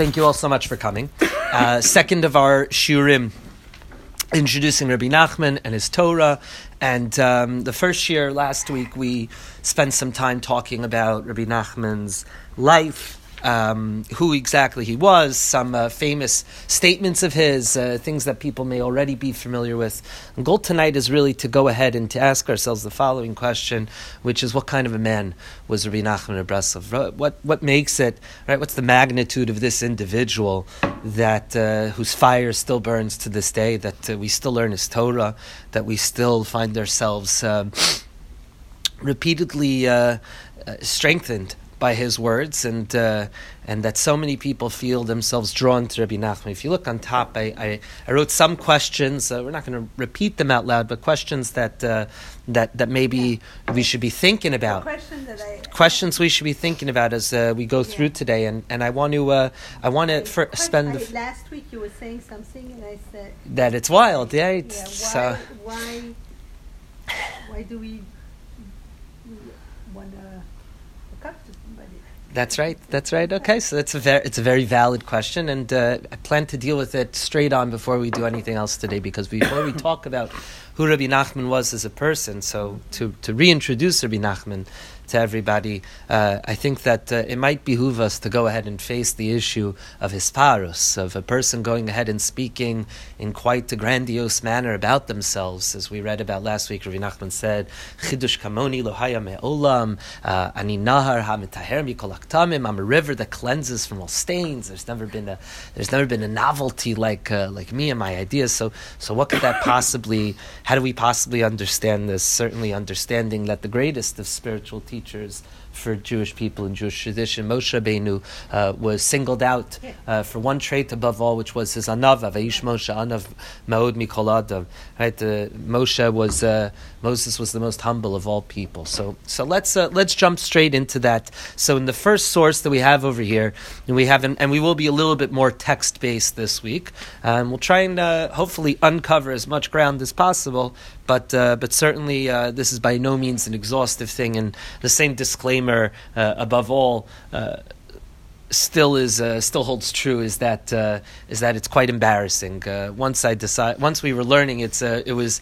Thank you all so much for coming. Uh, second of our shiurim, introducing Rabbi Nachman and his Torah. And um, the first year, last week, we spent some time talking about Rabbi Nachman's life, um, who exactly he was, some uh, famous statements of his, uh, things that people may already be familiar with. And goal tonight is really to go ahead and to ask ourselves the following question, which is what kind of a man was Rabbi Nachman of Breslov? What, what makes it, right, what's the magnitude of this individual that uh, whose fire still burns to this day, that uh, we still learn his Torah, that we still find ourselves um, repeatedly uh, uh, strengthened by his words, and uh, and that so many people feel themselves drawn to Rabbi Nachman. If you look on top, I, I, I wrote some questions. Uh, we're not going to repeat them out loud, but questions that uh, that that maybe yeah. we should be thinking about. Question I, questions we should be thinking about as uh, we go through today, and, and I want to uh, I want to spend. I, last week you were saying something, and I said that it's wild. Yeah, it's, yeah why, why why do we want to that's right. That's right. Okay, so that's a very it's a very valid question, and uh, I plan to deal with it straight on before we do anything else today. Because before we talk about who Rabbi Nachman was as a person, so to to reintroduce Rabbi Nachman, to everybody, uh, I think that uh, it might behoove us to go ahead and face the issue of hisparus, of a person going ahead and speaking in quite a grandiose manner about themselves, as we read about last week. Rabbi Nachman said, "Chidush kamoni lohaya me'olam, uh, ani nahar hamitaher mikolaktamim." I'm a river that cleanses from all stains. There's never been a there's never been a novelty like uh, like me and my ideas. So so what could that possibly? How do we possibly understand this? Certainly, understanding that the greatest of spiritual teachers teachers for Jewish people in Jewish tradition. Moshe Rabbeinu uh, was singled out uh, for one trait above all, which was his anava, veish Moshe anav maod mikol Right, uh, Moshe was uh, Moses was the most humble of all people. So, so let's uh, let's jump straight into that. So, in the first source that we have over here, and we have, and we will be a little bit more text based this week. Um, we'll try and hopefully uncover as much ground as possible but but certainly this is by no means an exhaustive thing. And the same disclaimer, uh, above all, uh, still is uh, still holds true. Is that uh, is that it's quite embarrassing. once I decide, once we were learning, it's it was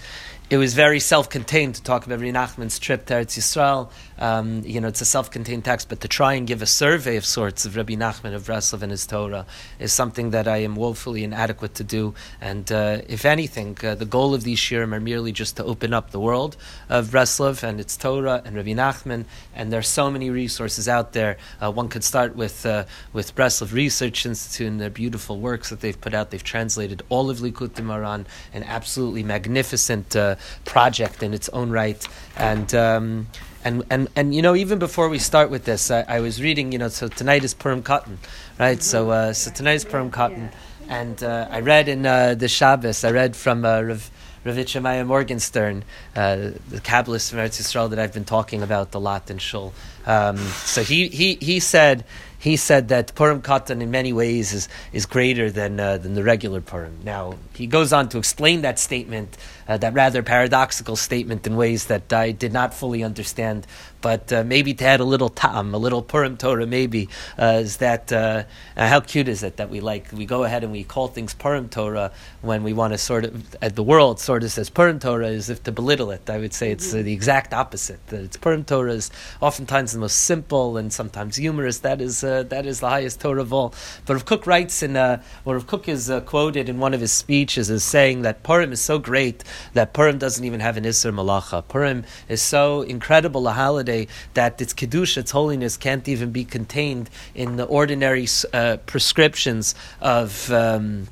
it was very self-contained to talk about Nachman's trip to Eretz Yisrael. Um, you know, it's a self-contained text, but to try and give a survey of sorts of Rabbi Nachman of Breslov and his Torah is something that I am woefully inadequate to do. And uh, if anything, uh, the goal of these shiurim are merely just to open up the world of Breslov and its Torah and Rabbi Nachman. And there are so many resources out there. Uh, one could start with uh, with Breslov Research Institute and their beautiful works that they've put out. They've translated all of Likutei Moharan, an absolutely magnificent uh, project in its own right. And um, and, and, and you know, even before we start with this, I, I was reading, you know, so tonight is Purim Katan right? So, uh, so tonight is Purim Katan. And uh, I read in uh, the Shabbos, I read from uh, Rav, Ravitch Maya Morgenstern, uh, the Kabbalist from Eretz Yisrael that I've been talking about a lot in Shul. Um, so he, he, he said he said that Purim Katan in many ways is, is greater than, uh, than the regular Purim. Now, he goes on to explain that statement, uh, that rather paradoxical statement, in ways that I did not fully understand. But uh, maybe to add a little tam, a little Purim Torah, maybe, uh, is that uh, how cute is it that we like, we go ahead and we call things Purim Torah when we want to sort of, uh, the world sort of says Purim Torah as if to belittle it. I would say it's the exact opposite. That it's Purim Torah is oftentimes the most simple and sometimes humorous. That is uh, that is the highest Torah of all. But Rav Kook writes in, uh, or Rav Kook is uh, quoted in one of his speeches as saying that Purim is so great that Purim doesn't even have an Isser Malacha. Purim is so incredible a holiday that its Kedusha, its holiness, can't even be contained in the ordinary uh, prescriptions of. Um,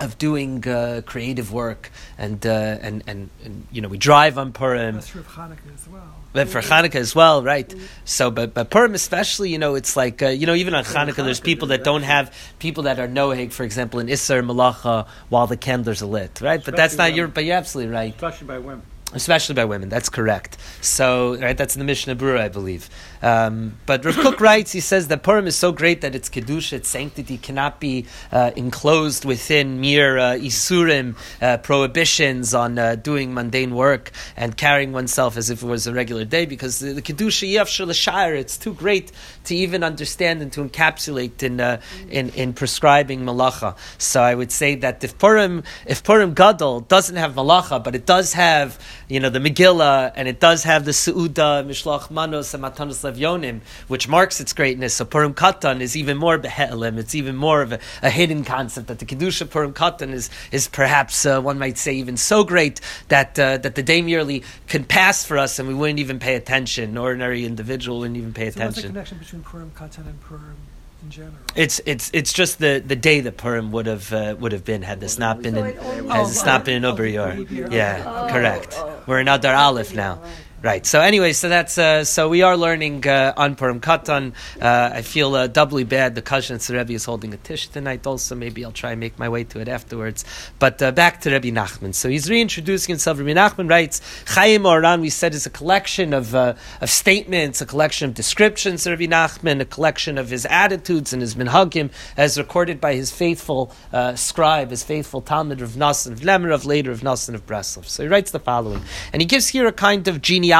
of doing uh, creative work and, uh, and, and and you know we drive on Purim. That's for Hanukkah as well. But for Hanukkah as well, right? So, but but Purim especially, you know, it's like uh, you know even on Hanukkah, there's people that don't have people that are noheg, for example, in Isser Malacha while the candles are lit, right? But that's not your. But you're absolutely right. Especially by women. Especially by women. That's correct. So, right, that's in the Mishnah Berurah, I believe. Um, but Rav Kook writes, he says that Purim is so great that its kedusha, its sanctity, cannot be uh, enclosed within mere uh, isurim uh, prohibitions on uh, doing mundane work and carrying oneself as if it was a regular day, because the, the kedusha yafshir l'shayr, it's too great to even understand and to encapsulate in uh, in, in prescribing malacha. So I would say that if Purim, if Purim Gadol doesn't have malacha, but it does have you know, the Megillah, and it does have the Su'uda, Mishlach Manos, and Matanos Levyonim, which marks its greatness. So Purim Katan is even more Behelim, it's even more of a, a, hidden concept that the Kedusha Purim Katan is, is perhaps, uh, one might say, even so great that, uh, that the day merely can pass for us and we wouldn't even pay attention. An ordinary individual wouldn't even pay so attention. What's the connection between Purim Katan and Purim? In general. It's it's it's just the, the day that Purim would have uh, would have been had this not been So in it has Oh, this not been in oh, Ober oh, Yeah, oh, correct. oh. We're in Adar Aleph now. Right. So anyway, so that's uh, so we are learning uh, on Purim Katan. Uh, I feel uh, doubly bad. The Kazan Rebbe is holding a tish tonight. Also, maybe I'll try and make my way to it afterwards. But uh, back to Rebbe Nachman. So he's reintroducing himself. Rebbe Nachman writes, Chayei Moharan. We said is a collection of uh, of statements, a collection of descriptions. of Rebbe Nachman, a collection of his attitudes and his minhagim, as recorded by his faithful scribe, his faithful Talmid of Nasan of Nemirov, later of Nasan of Breslov. So he writes the following, and he gives here a kind of genealogy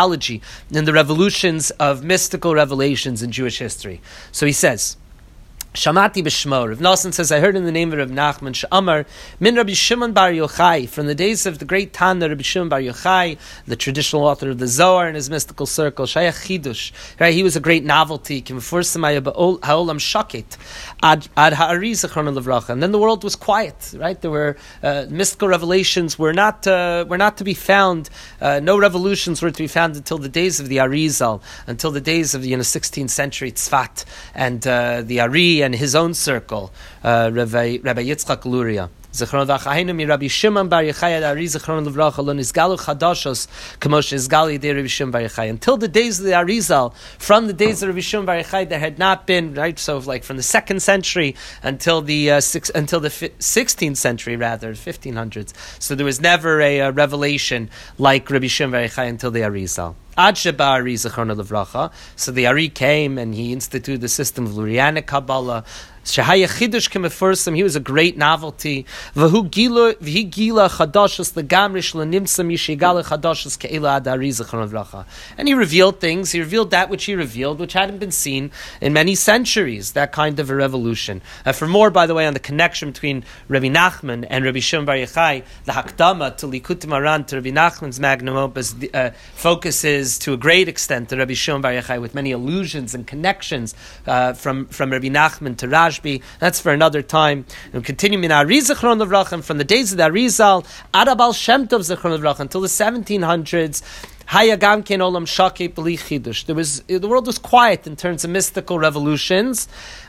in the revolutions of mystical revelations in Jewish history. So he says. Shamati b'shmo. Rav Nosson says, I heard in the name of Rav Nachman Sha'amar, min Rabbi Shimon bar Yochai, from the days of the great Tana Rabbi Shimon bar Yochai, the traditional author of the Zohar in his mystical circle, Shayach Chidush. Right, he was a great novelty. Kim Fursamaya ha'olam shaket, ad ha'ari levracha. And then the world was quiet, right? There were, uh, mystical revelations were not, uh, were not to be found, uh, no revolutions were to be found until the days of the Arizal, until the days of the you know, 16th century Tzfat, and uh, the Ari and his own circle, uh, Rabbi, Rabbi Yitzchak Luria. Zechron v'achahinu mi Rabbi Shimon bar Zechron levracha lo nizgalu Rabbi Shimon bar Yochai. Until the days of the Arizal, from the days of Rabbi Shimon bar Yochai, there had not been right. So like from the second century until the uh, six, until the sixteenth century, rather fifteen hundreds. So there was never a, uh revelation like Rabbi Shimon bar Yochai until the Arizal. Ad levracha. So the Ari came and he instituted the system of Lurianic Kabbalah. Shahaya Chidush Kemefursim, he was a great novelty. Vahu Gila Chadashus Legamrish Lenimsa Mishigala Chadashus Keila Adari. And he revealed things. He revealed that which he revealed, which hadn't been seen in many centuries. That kind of a revolution. Uh, for more, by the way, on the connection between Rabbi Nachman and Rabbi Shimon Bar Yochai, the Hakdama to Likutei Moharan to Rabbi Nachman's magnum opus uh, focuses to a great extent the Rabbi Shimon Bar Yochai with many allusions and connections uh, from from Rabbi Nachman to Raj. That's for another time. And continue in Arizachron Levrachim from the days of the Arizal, Arabal Shem Tov Zechron Levrachim until the 1700s. Hayagam olam shake b'li chidush. There was the world was quiet in terms of mystical revolutions.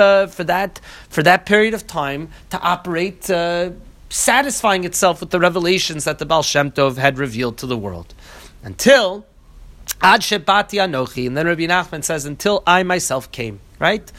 uh, for that for that period of time to operate, uh, satisfying itself with the revelations that the Baal Shem Tov had revealed to the world, until Ad Shebati Anochi, and then Rabbi Nachman says, until I myself came, right?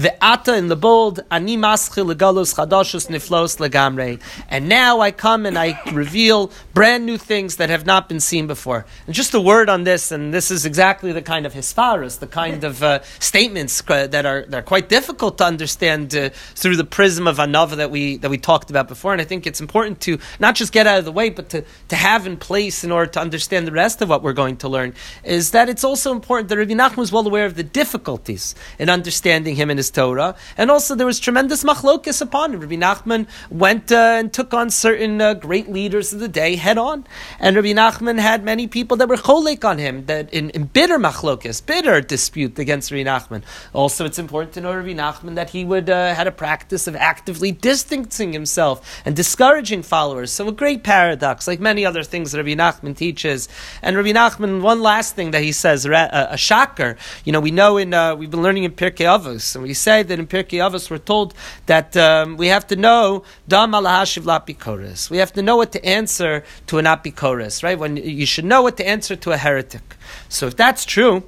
The ata in the bold, ani maschil legalus chadashus niflos legamre. And now I come and I reveal brand new things that have not been seen before. And just a word on this, and this is exactly the kind of hisparas, the kind of uh, statements that are that are quite difficult to understand uh, through the prism of anava that we that we talked about before. And I think it's important to not just get out of the way, but to, to have in place in order to understand the rest of what we're going to learn. Is that it's also important that Rabbi Nachman was well aware of the difficulties in understanding him and his Torah, and also there was tremendous machlokis upon him. Rabbi Nachman went uh, and took on certain uh, great leaders of the day head on, and Rabbi Nachman had many people that were cholek on him, that in, in bitter machlokis, bitter dispute against Rabbi Nachman. Also, it's important to know Rabbi Nachman that he would uh, had a practice of actively distancing himself and discouraging followers. So a great paradox, like many other things that Rabbi Nachman teaches. And Rabbi Nachman, one last thing that he says, a, a shocker. You know, we know in uh, we've been learning in Pirkei Avos, and we say that in Pirkei Avos we're told that um, we have to know dam alahashiv lapikoris. We have to know what to answer to an apikoris, right? When you should know what to answer to a heretic. So if that's true.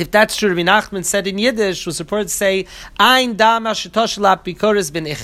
If that's true, Rabbi Nachman said in Yiddish, was reported to say, Ein dam ashitosh bin ich.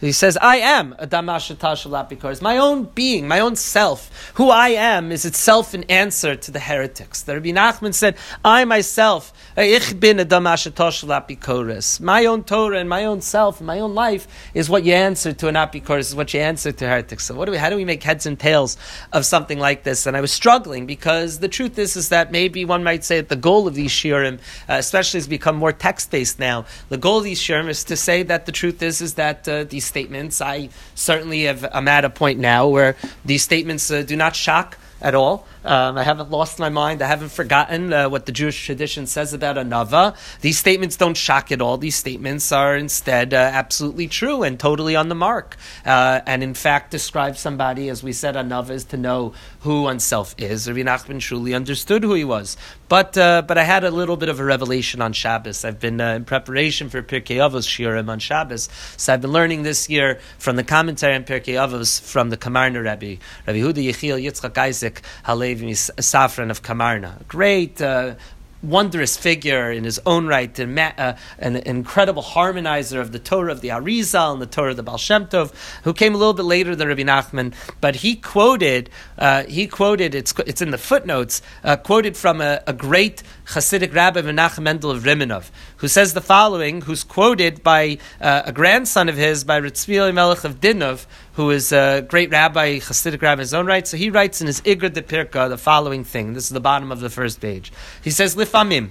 He says, I am a Damasha because my own being, my own self, who I am, is itself an answer to the heretics. The Rabbi Nachman said, I myself, ich bin a Damasha My own Torah and my own self and my own life is what you answer to an apikoris, is what you answer to heretics. So what do we, how do we make heads and tails of something like this? And I was struggling because the truth is, is that maybe one might say that the goal of these shiurim, uh, especially has become more text-based now, the goal of these shiurim is to say that the truth is, is that uh, these statements. I certainly have, I'm at a point now where these statements uh, do not shock at all. Um, I haven't lost my mind. I haven't forgotten uh, what the Jewish tradition says about anava. These statements don't shock at all. These statements are instead uh, absolutely true and totally on the mark. Uh, and in fact, describe somebody, as we said, anava is to know who oneself is. Rabbi Nachman truly understood who he was. But uh, but I had a little bit of a revelation on Shabbos. I've been uh, in preparation for Pirkei Avos Shiurim on Shabbos. So I've been learning this year from the commentary on Pirkei Avos from the Kamarna Rebbe, Rabbi Huda Yechiel Yitzchak Isaac Halevi Safran of Kamarna. a Great uh, wondrous figure in his own right, an, uh, an, incredible harmonizer of the Torah of the Arizal and the Torah of the Baal Shem Tov, who came a little bit later than Rabbi Nachman, but he quoted, uh, he quoted, it's, it's in the footnotes, uh, quoted from a, a, great Hasidic rabbi Menachem Mendel of Rimanov, who says the following, who's quoted by uh, a grandson of his, by Ritzvi Melech of Dinov, who is a great rabbi, Hasidic rabbi in his own right. So he writes in his Igra de Pirka the following thing. This is the bottom of the first page. He says, Lifamim.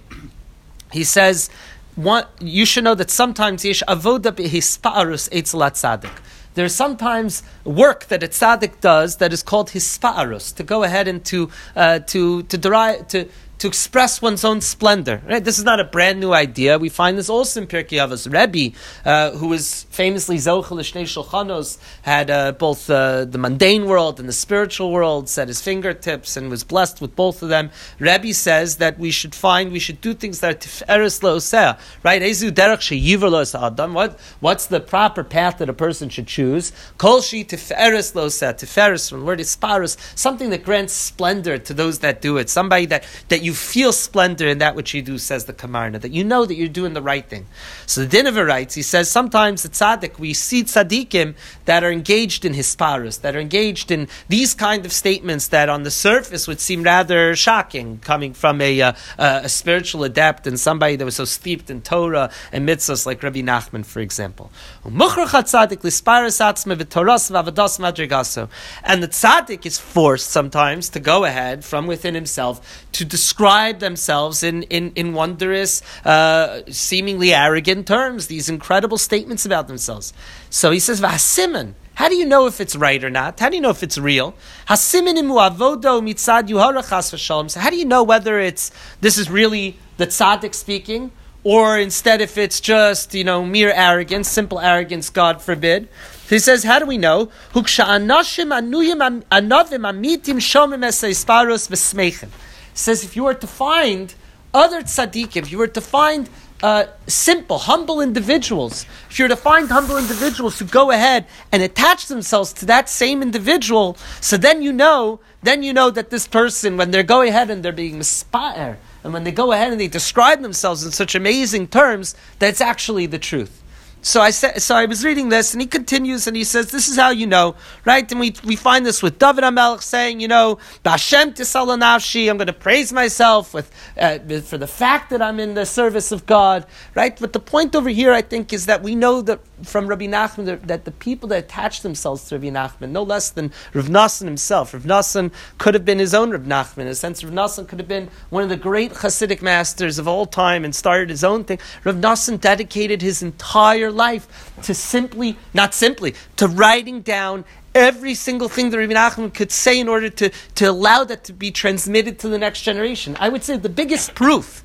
He says, you should know that sometimes yesh avoda behispa'arus eitzelat tzaddik. There's sometimes work that a tzaddik does that is called hisparus, to go ahead and to, uh, to, to derive, to, to express one's own splendor. Right? This is not a brand new idea. We find this also in Pirkei Avos. Rebbe, uh, who was famously Zochel Shnei Shulchanos, had uh, both uh, the mundane world and the spiritual world set his fingertips and was blessed with both of them. Rebbe says that we should find, we should do things that are tiferes lo'oseh, right? Ezu derech adam. What, what's the proper path that a person should choose? Kol shi tiferes lo'oseh. Tiferes from word isparus, something that grants splendor to those that do it. Somebody that, that you you feel splendor in that which you do, says the Kamarna, that you know that you're doing the right thing. So the Dinover writes, he says, sometimes the tzaddik, we see tzaddikim that are engaged in hisparus, that are engaged in these kind of statements that on the surface would seem rather shocking, coming from a, uh, a spiritual adept and somebody that was so steeped in Torah and mitzvahs like Rabbi Nachman, for example. And the tzaddik is forced sometimes to go ahead from within himself to describe describe themselves in, in, in wondrous, uh, seemingly arrogant terms, these incredible statements about themselves. So he says, Vasiman. How do you know if it's right or not? How do you know if it's real? So how do you know whether it's this is really the tzaddik speaking, or instead if it's just you know mere arrogance, simple arrogance, God forbid? He says, how do we know? Says if you were to find other tzaddikim, if you were to find uh, simple, humble individuals, if you were to find humble individuals who go ahead and attach themselves to that same individual, so then you know, then you know that this person, when they're going ahead and they're being mispa'er, and when they go ahead and they describe themselves in such amazing terms, that's actually the truth. So I said, so I was reading this, and he continues, and he says, "This is how you know, right?" And we, we find this with David Amelech saying, you know, "B'Hashem tisalanavshi," I'm going to praise myself with uh, for the fact that I'm in the service of God, right? But the point over here, I think, is that we know that from Rabbi Nachman that, that the people that attach themselves to Rabbi Nachman, no less than Rav Nassan himself, Rav Nassan could have been his own Rav Nachman. In a sense, Rav Nassan could have been one of the great Hasidic masters of all time and started his own thing. Rav Nassan dedicated his entire life to simply, not simply, to writing down every single thing that Rabbi Nachman could say in order to, to allow that to be transmitted to the next generation. I would say the biggest proof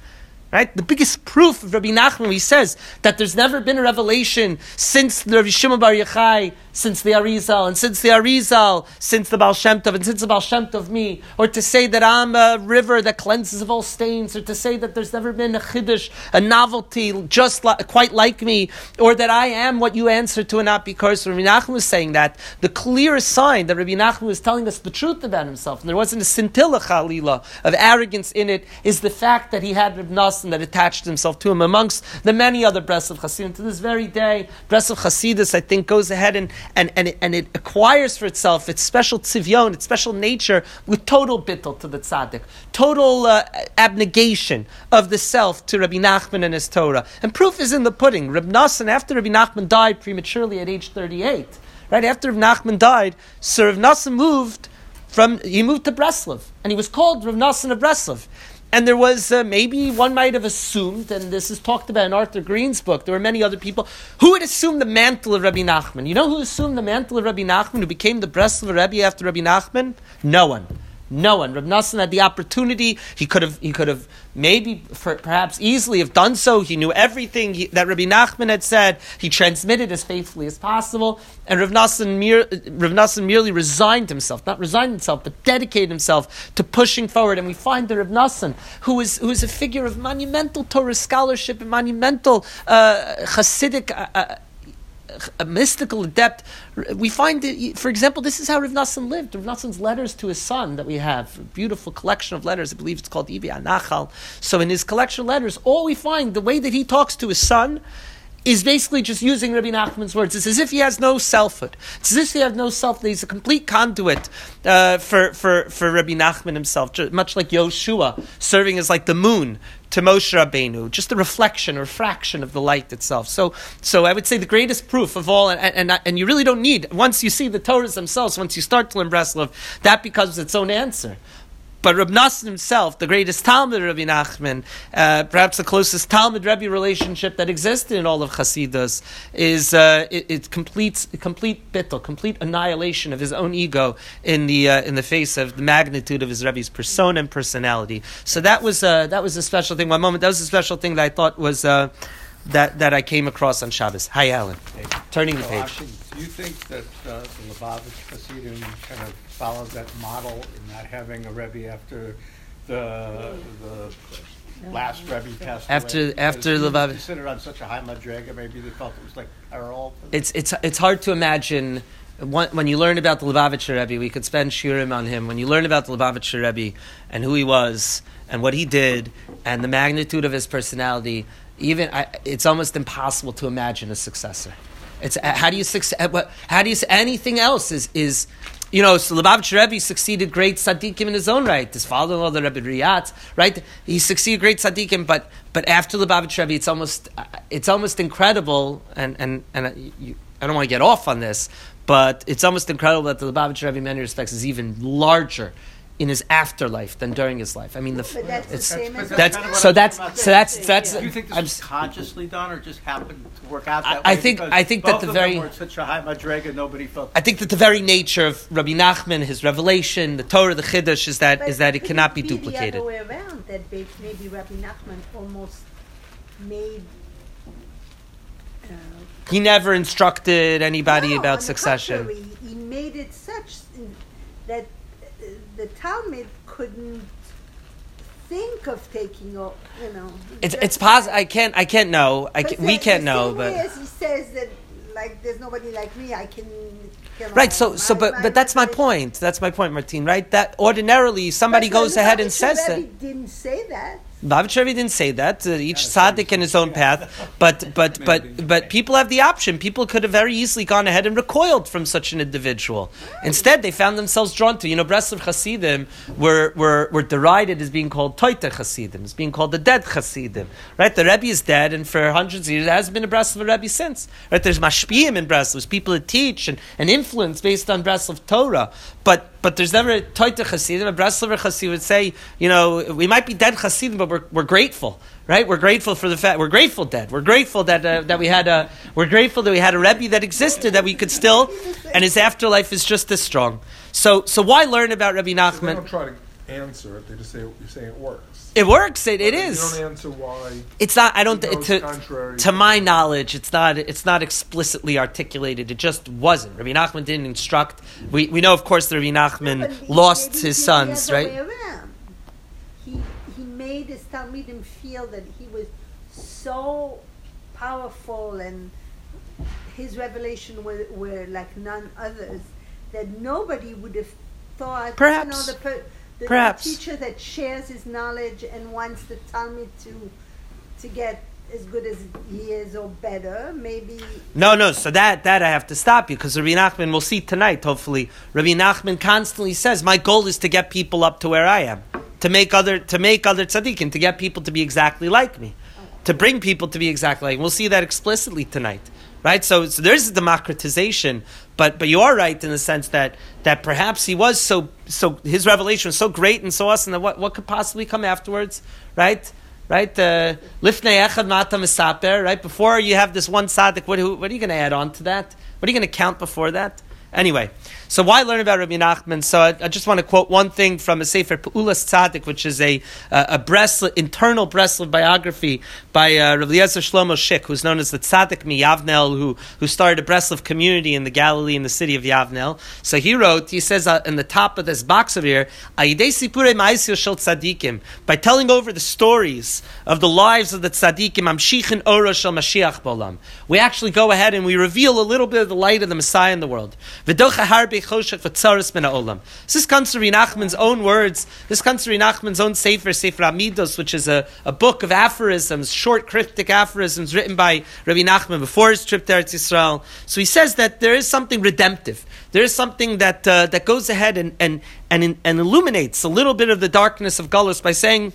Right? The biggest proof of Rabbi Nachman, he says that there's never been a revelation since the Rabbi Shimon Bar Yochai, since the Arizal, and since the Arizal, since the Baal Shem Tov, and since the Baal Shem Tov me, or to say that I'm a river that cleanses of all stains, or to say that there's never been a chiddush, a novelty just quite like me, or that I am what you answer to, and not because Rabbi Nachman was saying that. The clearest sign that Rabbi Nachman was telling us the truth about himself, and there wasn't a scintilla chalila of arrogance in it, is the fact that he had Rabbi That attached himself to him amongst the many other Breslov Hasidim. To this very day, Breslov Hasidus, I think, goes ahead and, and, and, it, and it acquires for itself its special tzivyon, its special nature, with total bittul to the tzaddik, total uh, abnegation of the self to Rabbi Nachman and his Torah. And proof is in the pudding. Rabbi Nassan, after Rabbi Nachman died prematurely at age 38, right after Rabbi Nachman died, Sir Rav Nassan moved from, he moved to Breslov, and he was called Rav Nassan of Breslov. And there was uh, maybe one might have assumed, and this is talked about in Arthur Green's book. There were many other people who would assume the mantle of Rabbi Nachman. You know who assumed the mantle of Rabbi Nachman, who became the Breslov Rebbe after Rabbi Nachman? No one. No one. Rav Nassan had the opportunity. He could have. He could have maybe, for, perhaps, easily have done so. He knew everything he, that Rabbi Nachman had said. He transmitted as faithfully as possible. And Rav Nassan, mere, Nassan merely resigned himself, not resigned himself, but dedicated himself to pushing forward. And we find the Rav Nassan, who is who is a figure of monumental Torah scholarship and monumental uh, Hasidic. Uh, uh, a mystical adept. We find, that, for example, this is how Rav Nassan lived. Rav Nassan's letters to his son that we have, a beautiful collection of letters. I believe it's called Ibi Anachal. So in his collection of letters, all we find, the way that he talks to his son, is basically just using Rabbi Nachman's words. It's as if he has no selfhood. It's as if he has no self. He's a complete conduit uh, for, for, for Rabbi Nachman himself, much like Yoshua, serving as like the moon to Moshe Rabbeinu, just a reflection or fraction of the light itself. So, so I would say the greatest proof of all, and, and, and you really don't need, once you see the Torahs themselves, once you start to learn Breslov, that becomes its own answer. But Rav Nassan himself, the greatest Talmid Rabbi Nachman, uh, perhaps the closest Talmid Rebbe relationship that existed in all of Hasidus, is uh, it, it, completes complete bittul, complete annihilation of his own ego in the uh, in the face of the magnitude of his Rebbe's persona and personality. So that was uh, that was a special thing. One moment, that was a special thing that I thought was uh, that that I came across on Shabbos. Hi, Alan. Hey. Turning the page. Actually, do you think that uh, the Lubavitch Hasidim kind of followed that model in not having a Rebbe after the the last Rebbe passed After- away? after Because he was Lubavitch- Considered on such a high madrega, maybe they felt it was like our all. It's it's it's hard to imagine. When when you learn about the Lubavitcher Rebbe, we could spend shiurim on him. When you learn about the Lubavitcher Rebbe and who he was and what he did and the magnitude of his personality, even I, it's almost impossible to imagine a successor. It's how do you succeed? How do you anything else is is you know, so Lubavitch Rebbe succeeded great tzaddikim in his own right. His father-in-law, the Rebbe Rayatz, right? He succeeded great tzaddikim, but but after Lubavitch Rebbe, it's almost uh, it's almost incredible, and and and uh, you, I don't want to get off on this, but it's almost incredible that the Lubavitch Rebbe, in many respects, is even larger in his afterlife than during his life. I mean, the But that's the same as that's kind so that's so that's that's. Do you think this I'm was consciously done, or just happened to work out I- that I way? think- Because I think that the very- such a high madrega, nobody felt. I think that the very nature of Rabbi Nachman, his revelation, the Torah, the Chiddush, is that But is that it cannot be be duplicated. the other way around, that maybe Rabbi Nachman almost made. Uh, He never instructed anybody no, on about the succession. contrary, He made it such that the Talmid couldn't think of taking, o- you know. It's it's possible. I can't. I can't know. I can, we can't know. But as he says that, like, there's nobody like me, I can. right. So so but but that's my point. That's my point, Martine. Right. That ordinarily somebody But goes ahead and says that. Didn't say that. Lubavitch Rebbe didn't say that. Uh, each tzaddik in his own path, but but but but people have the option. People could have very easily gone ahead and recoiled from such an individual. Instead, they found themselves drawn to. You know, Breslov Hasidim were, were were derided as being called Toiter Hasidim, as being called the dead Hasidim. Right? The Rebbe is dead, and for hundreds of years there hasn't been a Breslov Rebbe since. Right? There's mashpiyim in Breslov, there's people that teach and, and influence based on Breslov Torah, but but there's never a Toiter Hasidim. A Breslover Hasid would say, you know, we might be dead Hasidim, but we're, we're grateful, right? We're grateful for the fact we're grateful dead. We're grateful that uh, that we had a we're grateful that we had a Rebbe that existed that we could still, and his afterlife is just as strong. So so why learn about Rabbi So they don't try to answer it. They just say you're saying it works. It works. It, it You don't answer why. It's not. I don't. It To, contrary to to- my knowledge, it's not. It's not explicitly articulated. It just wasn't. Rabbi Nachman didn't instruct. We, we know, of course, that Rabbi But Nachman he- lost maybe his he- sons, the other right? way around. He he made his Talmidim feel that he was so powerful and his revelation were, were like none others that nobody would have thought. Perhaps. You know, the, per, the, Perhaps. the teacher that shares his knowledge and wants the Talmid to to get as good as he is or better. Maybe No, no. So that that I have to stop you because Rabbi Nachman. We'll see tonight. Hopefully, Rabbi Nachman constantly says, "My goal is to get people up to where I am, to make other to make other tzaddikim, to get people to be exactly like me, to bring people to be exactly like." Me. We'll see that explicitly tonight, right? So, so there's a democratization, but but you are right in the sense that that perhaps he was so so his revelation was so great and so awesome that what what could possibly come afterwards, right? Right, uh, lifnei echad mata misaper. Right before you have this one tzaddik, what, what are you going to add on to that? What are you going to count before that? Anyway, so why learn about Rabbi Nachman? So I, I just want to quote one thing from a Sefer Peulas Tzaddik, which is a uh, a Breslev, internal Breslov biography by uh, Rabbi Eliezer Shlomo Schick, who's known as the Tzaddik mi Yavnel, who who started a Breslov community in the Galilee in the city of Yavnel. So he wrote, he says uh, in the top of this box over here, by telling over the stories of the lives of the tzaddikim, amshichin oro shel Mashiach bolam. We actually go ahead and we reveal a little bit of the light of the Messiah in the world. V'docha min ha'olam. This comes to Rabbi Nachman's own words. This comes to Rabbi Nachman's own Sefer, Sefer HaMiddos, which is a, a book of aphorisms, short cryptic aphorisms written by Rabbi Nachman before his trip to Eretz Yisrael. So he says that there is something redemptive. There is something that, uh, that goes ahead and, and, and, and illuminates a little bit of the darkness of Gullus by saying,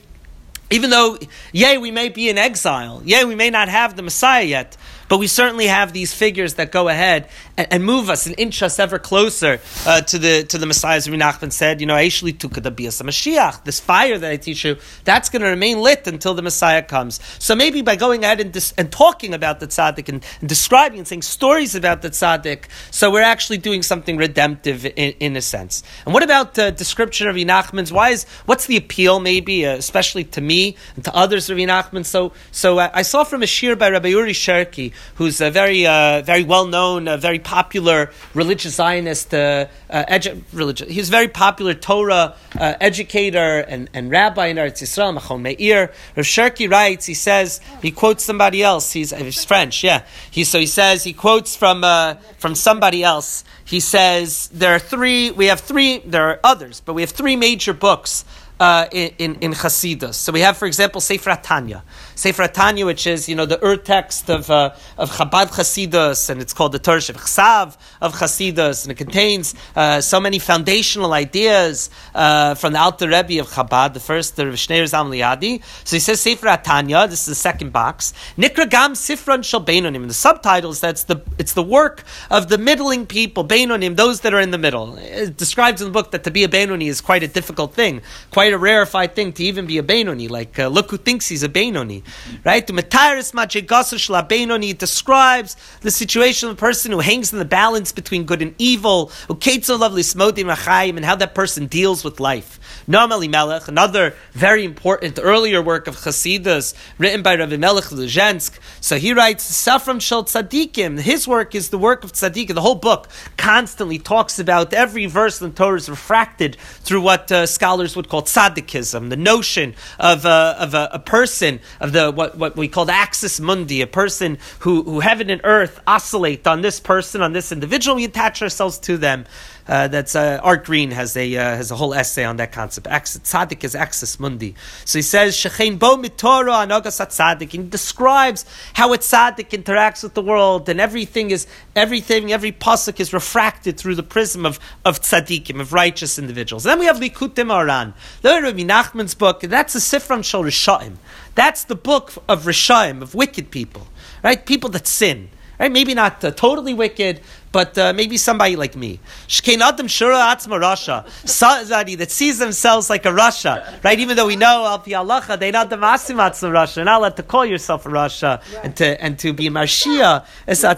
even though, yea, we may be in exile, yea, we may not have the Messiah yet, but we certainly have these figures that go ahead and, and move us and inch us ever closer uh, to the to the Messiah. As Nachman said, you know, actually Aishli tukada bias a Mashiach, this fire that I teach you, that's going to remain lit until the Messiah comes. So maybe by going ahead and, dis- and talking about the tzaddik and, and describing and saying stories about the tzaddik, so we're actually doing something redemptive in, in a sense. And what about the description of Nachman's? Why is what's the appeal? Maybe, uh, especially to me and to others, Rabbi Nachman. So, so uh, I saw from a shir by Rabbi Uri Sherki, who's a very, uh, very well known, uh, very popular religious Zionist, uh, uh, edu- religious. He's a very popular Torah uh, educator and, and rabbi in Eretz Yisrael, Machon Meir. Rav Sherki writes, he says, he quotes somebody else. He's, he's French, yeah. He, so he says, he quotes from, uh, from somebody else. He says, there are three, we have three, there are others, but we have three major books uh, in, in, in Hasidus. So we have, for example, Sefer Tanya. Sefer Tanya, which is, you know, the ur text of, uh, of Chabad Hasidus, and it's called the Torah Chsav of Hasidus, and it contains uh, so many foundational ideas uh, from the Alter Rebbe of Chabad, the first, the Rav Shneur Zalman Liadi. So he says Sefer Tanya, this is the second box. Nikra Gam Sifran Shal Beinonim. The subtitles, that's the, it's the work of the middling people, Beinonim, those that are in the middle. It describes in the book that to be a Benoni is quite a difficult thing, quite a rarefied thing to even be a Benoni. Like, uh, look who thinks he's a Benoni, right? The Mataris Machegasar Shla Benoni describes the situation of a person who hangs in the balance between good and evil, who so lovely Smodim Achayim, and how that person deals with life. Noam Elimelech, another very important earlier work of Chasidus, written by Rabbi Melech Lizhensk. So he writes, Safram Shel Tzadikim. His work is the work of Tzadikim. The whole book constantly talks about every verse in the Torah is refracted through what uh, scholars would call tzaddikism, the notion of, uh, of a, a person, of the what, what we call the axis mundi, a person who, who heaven and earth oscillate on this person, on this individual. We attach ourselves to them. Uh, that's uh, Art Green has a uh, has a whole essay on that concept. Tzaddik is axis mundi. So he says, Shechein bo mitorah anagas tzaddik. And he describes how a tzaddik interacts with the world, and everything is everything, every pasuk is refracted through the prism of, of tzaddikim, of righteous individuals. And then we have Likutei Moharan. The Rabbi Nachman's book, and that's the Sifram Shal Rishaim. That's the book of Rishaim, of wicked people, right? People that sin. Right? Maybe not uh, totally wicked, but uh, maybe somebody like me. Shkein Adam Shura Atzma Rasha. Somebody that sees themselves like a Rasha, right? Even though we know Al Pi Halacha, they not the Masim Atzma Rasha. You're not allowed to call yourself a Rasha and to and to be a Marshia.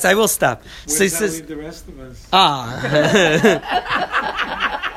I will stop. So he says, the rest of us? ah.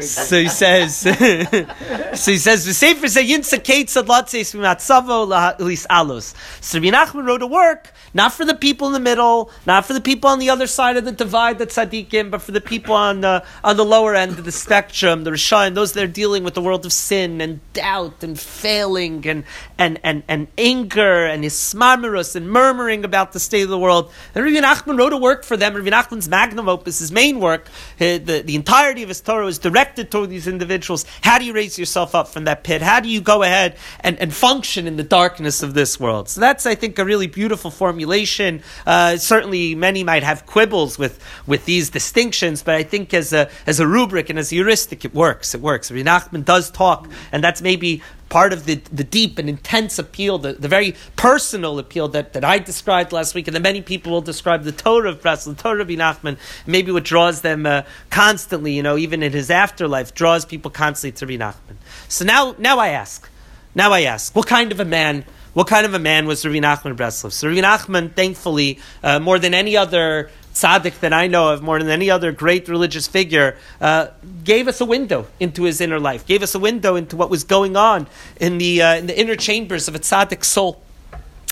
so he says, so he says, the Sefer say Yinsa Ketzad Latzeis Mimatzavo Lis Alos. So Rabbi Nachman wrote a work not for the people in the middle, not for the people on the other side of the divide that's tzaddikim, but for the people on the on the lower end of the spectrum, the Rishayim, those that are dealing with the world of sin and doubt and failing and and and, and anger and ismarmerus and murmuring about the state of the world. And Rabbi Nachman wrote a work for them. Rabbi Nachman's magnum opus, his main work, eh, the, the entirety of his Torah is directed toward these individuals. How do you raise yourself up from that pit? How do you go ahead and, and function in the darkness of this world? So that's, I think, a really beautiful formulation. Uh, certainly, many might have quibbles with, with these distinctions, but I think as a, as a rubric and as a heuristic, it works. It works. Nachman does talk, and that's maybe part of the, the deep and intense appeal, the, the very personal appeal that, that I described last week, and that many people will describe the Torah of Breslov, the Torah of Nachman, maybe what draws them uh, constantly, you know, even in his afterlife, draws people constantly to Nachman. So now, now I ask, now I ask, what kind of a man what kind of a man was Rabbi Nachman Breslov? So Rabbi Nachman, thankfully, uh, more than any other tzaddik that I know of, more than any other great religious figure, uh, gave us a window into his inner life, gave us a window into what was going on in the, uh, in the inner chambers of a tzaddik soul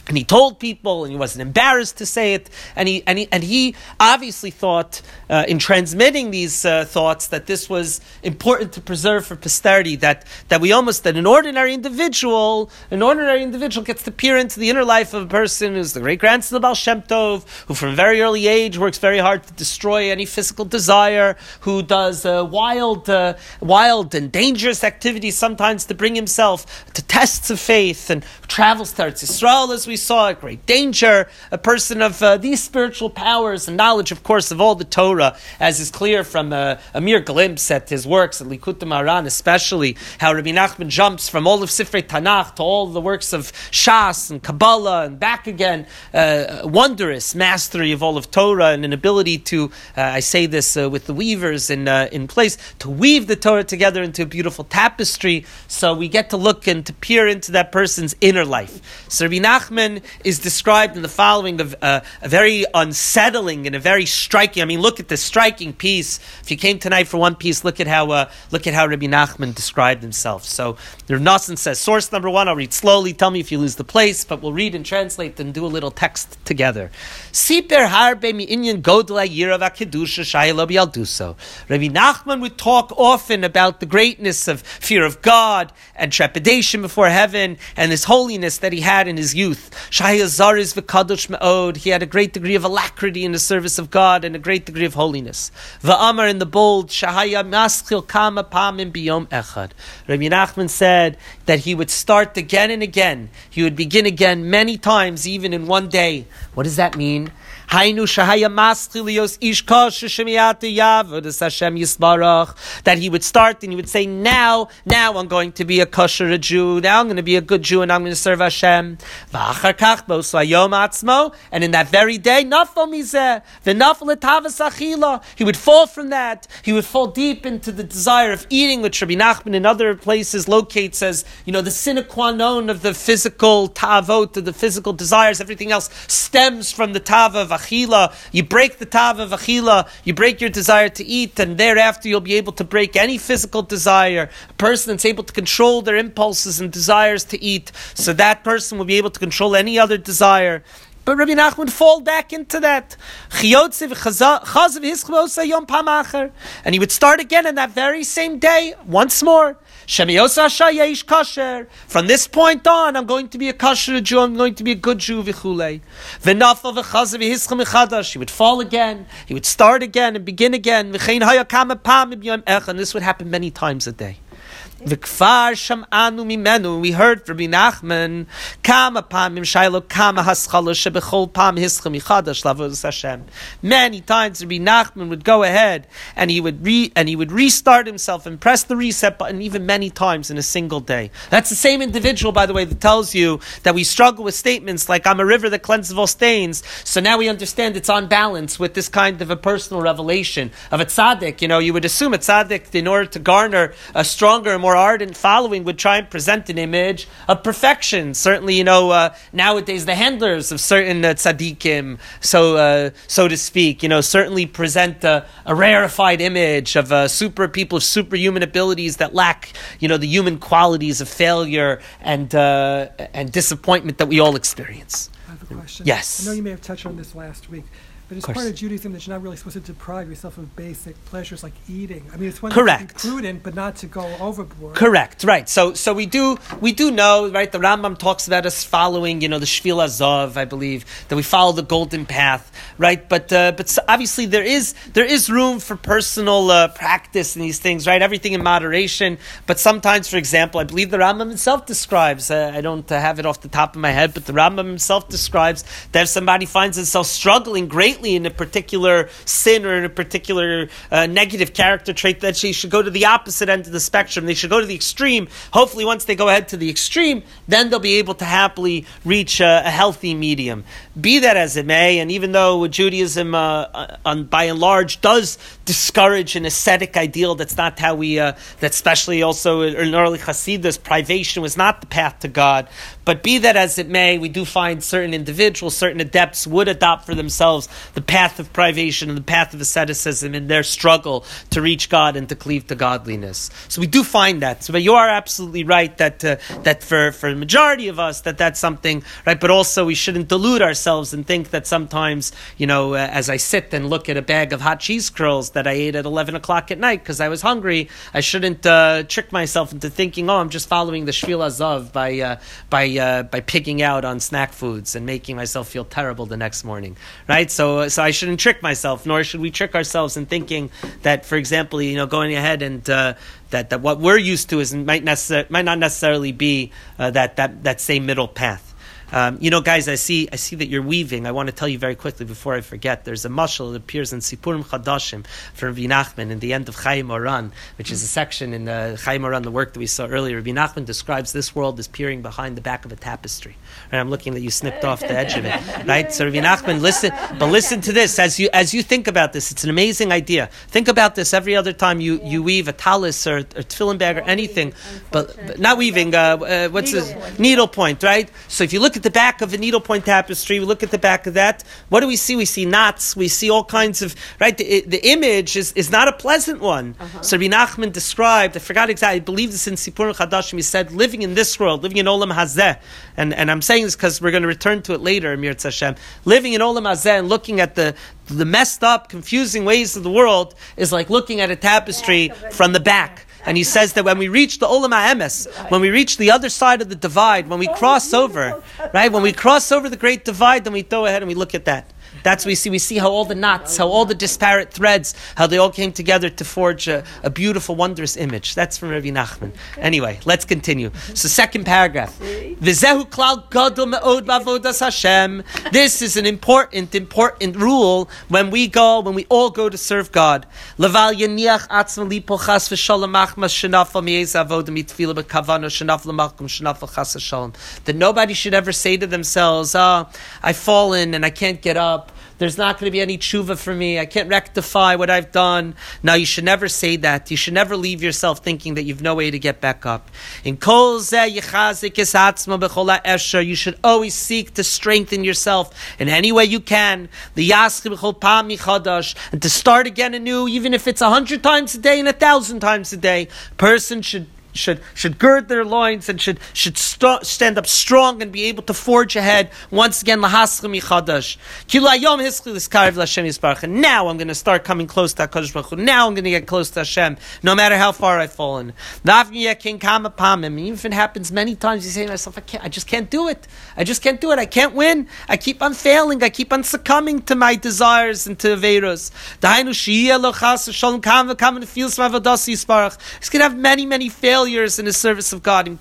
and he told people, and he wasn't embarrassed to say it, and he and he, and he obviously thought uh, in transmitting these uh, thoughts that this was important to preserve for posterity. That that we almost that an ordinary individual, an ordinary individual gets to peer into the inner life of a person who's the great grandson of Baal Shem Tov, who from a very early age works very hard to destroy any physical desire, who does uh, wild, uh, wild and dangerous activities sometimes to bring himself to tests of faith, and travels to Eretz Yisrael as we we saw a great danger, a person of uh, these spiritual powers and knowledge, of course, of all the Torah, as is clear from uh, a mere glimpse at his works, at Likutei Moharan especially, how Rabbi Nachman jumps from all of Sifrei Tanakh to all the works of Shas and Kabbalah and back again. Uh, wondrous mastery of all of Torah and an ability to, uh, I say this uh, with the weavers in, uh, in place, to weave the Torah together into a beautiful tapestry. So we get to look and to peer into that person's inner life. So Rabbi Nachman is described in the following of uh, a very unsettling and a very striking. I mean, look at the striking piece. If you came tonight for one piece, look at how uh, look at how Rabbi Nachman described himself. So the Nassim says, source number one. I'll read slowly. Tell me if you lose the place, but we'll read and translate and do a little text together. Siper harbe mi inyan godla yirav kedusha yalduso. Rabbi Nachman would talk often about the greatness of fear of God and trepidation before heaven and his holiness that he had in his youth. Shaya Zariz v'kadosh me'od. He had a great degree of alacrity in the service of God and a great degree of holiness. Va'amar in the bold, Shahaya maschil kama pamim biyom echad. Rabbi Nachman said that he would start again and again. He would begin again many times, even in one day. What does that mean? That he would start and he would say, now, now I'm going to be a kosher Jew. Now I'm going to be a good Jew and I'm going to serve Hashem. And in that very day. He would fall from that. He would fall deep into the desire of eating, which Rabbi Nachman in other places locates as, you know, the sine qua non of the physical tavot, of the physical desires. Everything else stems from the tava of achila. You break the tav of achila, you break your desire to eat, and thereafter you'll be able to break any physical desire. A person that's able to control their impulses and desires to eat, so that person will be able to control any other desire. But Rabbi Nachman fall back into that. And he would start again on that very same day, once more. From this point on, I'm going to be a kosher Jew, I'm going to be a good Jew, v'chulei. He would fall again, he would start again and begin again. And this would happen many times a day. V'kfar sham'anu mimenu. We heard from Nachman, kama kama pam hischem yichadash lavos Hashem. Many times Rabbi Nachman would go ahead and he would re, and he would restart himself and press the reset button even many times in a single day. That's the same individual, by the way, that tells you that we struggle with statements like "I'm a river that cleanses all stains." So now we understand it's on balance with this kind of a personal revelation of a tzaddik. You know, you would assume a tzaddik, in order to garner a stronger and more ardent following, would try and present an image of perfection. Certainly, you know, uh, nowadays the handlers of certain uh, tzaddikim, so uh, so to speak, you know, certainly present a, a rarefied image of uh, super people of superhuman abilities that lack, you know, the human qualities of failure and uh, and disappointment that we all experience. I have a question. Yes. I know you may have touched on this last week, but it's part of Judaism that you're not really supposed to deprive yourself of basic pleasures like eating. I mean, it's one Correct. thing to be prudent, but not to go overboard. Correct, right. So, so we do, we do know, right? The Rambam talks about us following, you know, the Shvil HaZahav, I believe, that we follow the golden path, right? But, uh, but obviously there is, there is room for personal uh, practice in these things, right? Everything in moderation. But sometimes, for example, I believe the Rambam himself describes. Uh, I don't uh, have it off the top of my head, but the Rambam himself describes that if somebody finds himself struggling greatly in a particular sin or in a particular uh, negative character trait, that she should go to the opposite end of the spectrum. They should go to the extreme. Hopefully, once they go ahead to the extreme, then they'll be able to happily reach a, a healthy medium. Be that as it may, and even though Judaism, uh, uh, on, by and large, does discourage an ascetic ideal, that's not how we. Uh, that especially also in early Hasidus, privation was not the path to God. But be that as it may, we do find certain individuals, certain adepts would adopt for themselves the path of privation and the path of asceticism in their struggle to reach God and to cleave to godliness. So we do find that. So, but you are absolutely right that uh, that for for the majority of us that that's something right. But also we shouldn't delude ourselves and think that sometimes you know uh, as I sit and look at a bag of hot cheese curls that I ate at eleven o'clock at night because I was hungry, I shouldn't uh, trick myself into thinking, oh, I'm just following the Shvil HaZahav by uh, by uh, by picking out on snack foods and making myself feel terrible the next morning, right? So so I shouldn't trick myself, nor should we trick ourselves in thinking that, for example, you know, going ahead and uh, that that what we're used to is might necessar- might not necessarily be uh, that that that same middle path. Um, you know, guys, I see, I see that you're weaving. I want to tell you very quickly before I forget. There's a mashal that appears in Sipurim Chadashim from Rabbi Nachman in the end of Chayei Moharan, which is a section in uh, Chayei Moharan, the work that we saw earlier. Rabbi Nachman describes this world as peering behind the back of a tapestry. Right, I'm looking that you snipped off the edge of it, right? So Rabbi Nachman, listen, but listen to this as you as you think about this. It's an amazing idea. Think about this every other time you, you weave a talis or, or tefillin bag or anything, but, but not weaving. Uh, uh, what's this needlepoint, right? So if you look at the back of a needlepoint tapestry, we look at the back of that. What do we see? We see knots. We see all kinds of right. The, the image is, is not a pleasant one. So Rabbi Nachman described. I forgot exactly. I believe this in Sipur Chadashim. He said, living in this world, living in Olam Hazeh, and and I'm saying this because we're going to return to it later. Amir Hashem, living in Olam Hazeh and looking at the the messed up, confusing ways of the world is like looking at a tapestry from the back. And he says that when we reach the Olam HaEmes, when we reach the other side of the divide, when we cross over, right, when we cross over the great divide, then we go ahead and we look at that. That's what we see. We see how all the knots, how all the disparate threads, how they all came together to forge a, a beautiful, wondrous image. That's from Rabbi Nachman. Anyway, let's continue. So, second paragraph. This is an important, important rule when we go, when we all go to serve God. That nobody should ever say to themselves, oh, I've fallen and I can't get up. There's not going to be any tshuva for me. I can't rectify what I've done. Now, you should never say that. You should never leave yourself thinking that you've no way to get back up. In kol zeh yichazik es atzma b'chol you should always seek to strengthen yourself in any way you can. The and to start again anew, even if it's a hundred times a day and a thousand times a day. Person should should should gird their loins and should should st- stand up strong and be able to forge ahead once again. now I'm going to start coming close to Hakadosh Baruch Hu. Now I'm going to get close to Hashem, no matter how far I've fallen. Even if it happens many times, you say to myself, I can't. I just can't do it. I just can't do it. I can't win. I keep on failing. I keep on succumbing to my desires and to averos. He's going to have many many failures failures in the service of God. You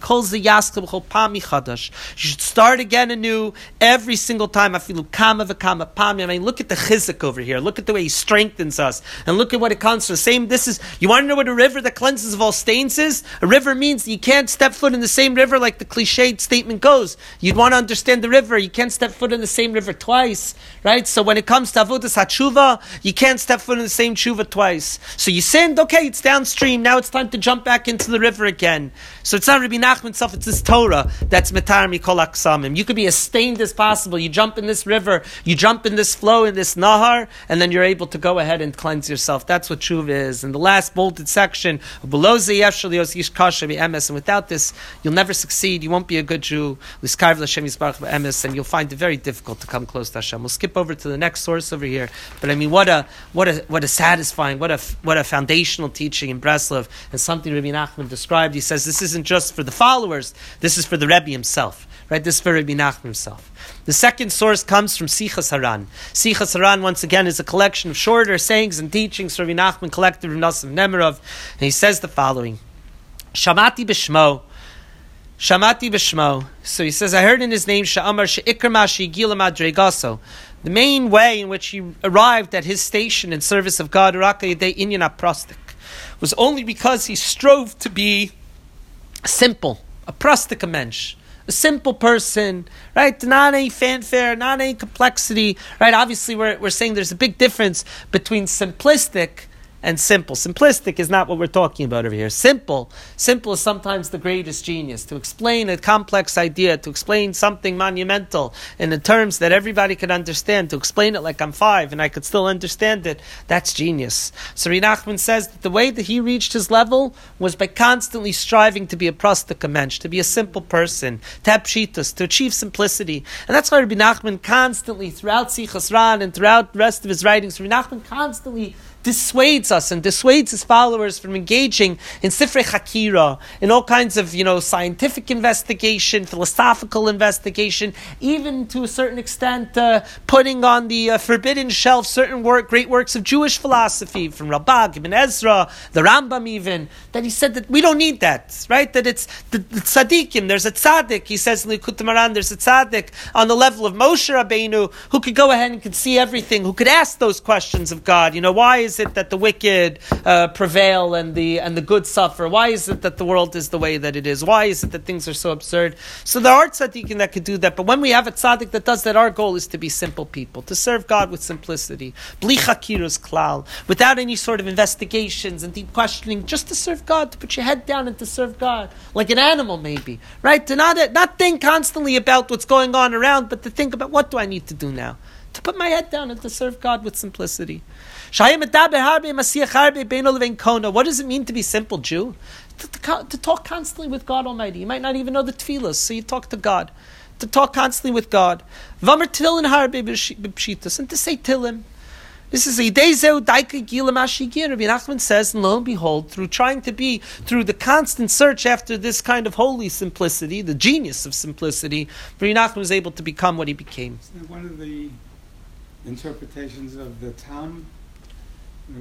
should start again anew every single time. Afilu kama v'kama pami. I mean, look at the chizik over here. Look at the way he strengthens us, and look at what it comes to. Same. This is. You want to know what a river that cleanses of all stains is? A river means you can't step foot in the same river like the cliched statement goes. You'd want to understand the river. You can't step foot in the same river twice, right? So when it comes to avodas hatshuva, you can't step foot in the same tshuva twice. So you sinned, okay, it's downstream. Now it's time to jump back into the river again. So it's not Rabbi Nachman itself, it's this Torah that's metar mikol aksamim. You could be as stained as possible. You jump in this river, you jump in this flow, in this nahar, and then you're able to go ahead and cleanse yourself. That's what tshuva is. And the last bolted section, below and without this, you'll never succeed. You won't be a good Jew. And you'll find it very difficult to come close to Hashem. We'll skip over to the next source over here. But I mean, what a what a what a satisfying, what a what a foundational teaching in Breslov, and something Rabbi Nachman described. He says this isn't just for the followers. This is for the Rebbe himself. Right? This is for Rabbi Nachman himself. The second source comes from Sichas Haran. Sichas Haran, once again, is a collection of shorter sayings and teachings from Rabbi Nachman collected from Nasim Nemirov. And he says the following Shamati Bishmo. Shamati Bishmo. So he says, I heard in his name, Sha'amar She'ikrama She'igila Madregaso. The main way in which he arrived at his station in service of God, Raka Yedei Inyan Aprostik, was only because he strove to be simple, a prostika mensch a simple person, right? Not any fanfare, not any complexity, right? Obviously, we're, we're saying there's a big difference between simplistic and simple. Simplistic is not what we're talking about over here. Simple, simple is sometimes the greatest genius. To explain a complex idea, to explain something monumental in the terms that everybody can understand, to explain it like I'm five and I could still understand it, that's genius. So Nachman says that the way that he reached his level was by constantly striving to be a prostika mensch, to be a simple person, to have pshitas, to achieve simplicity. And that's why Rabbi Nachman constantly, throughout Ran and throughout the rest of his writings, Rabbi Nachman constantly dissuades us and dissuades his followers from engaging in sifrei hakira, in all kinds of you know scientific investigation, philosophical investigation, even to a certain extent uh, putting on the uh, forbidden shelf certain work, great works of Jewish philosophy from Rabbah, Ibn Ezra, the Rambam, even that he said that we don't need that, right? That it's the, the tzaddikim. There's a tzaddik. He says in the Kutamaran, there's a tzaddik on the level of Moshe Rabbeinu who could go ahead and could see everything, who could ask those questions of God. You know, why is is it that the wicked uh, prevail and the and the good suffer? Why is it that the world is the way that it is? Why is it that things are so absurd? So there are tzaddikim that could do that, but when we have a tzaddik that does that, our goal is to be simple people, to serve God with simplicity, bli chakirus klal, without any sort of investigations and deep questioning, just to serve God, to put your head down and to serve God, like an animal maybe, right? To not not think constantly about what's going on around, but to think about what do I need to do now to put my head down and to serve God with simplicity. What does it mean to be simple Jew? To, to, to, talk constantly with God Almighty. You might not even know the tefillas, so you talk to God. To talk constantly with God. And to say tilim. This is Idezeu Daika Gilam Ashigir. Rabbi Nachman says, and lo and behold, through trying to be, through the constant search after this kind of holy simplicity, the genius of simplicity, Rabbi Nachman was able to become what he became. One of the interpretations of the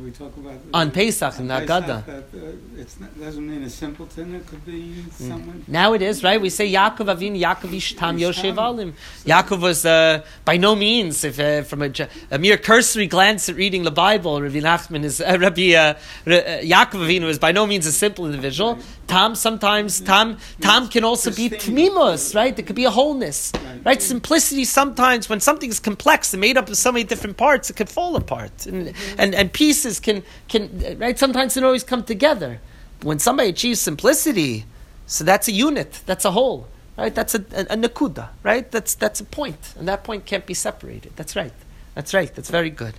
We talk about on Pesach in Agada. That, uh, it doesn't mean a simpleton. It could be mm. someone. Now it is right. We say Yaakov Avin, Yaakov Ishtam Yoshev Alim. Yaakov was uh, by no means, if uh, from a, a, mere cursory glance at reading the Bible, Rabbi Nachman is uh, Rabbi uh, uh, Yaakov Avin was by no means a simple individual. Right. Tam sometimes Tam Tam can also be tmimus, right? There could be a wholeness, right. Simplicity sometimes when something is complex and made up of so many different parts, it can fall apart, and and, and pieces can can right. Sometimes they don't always come together. When somebody achieves simplicity, so that's a unit, that's a whole, right? That's a, a, a nakuda, right? That's that's a point, and that point can't be separated. That's right. That's right. That's very good.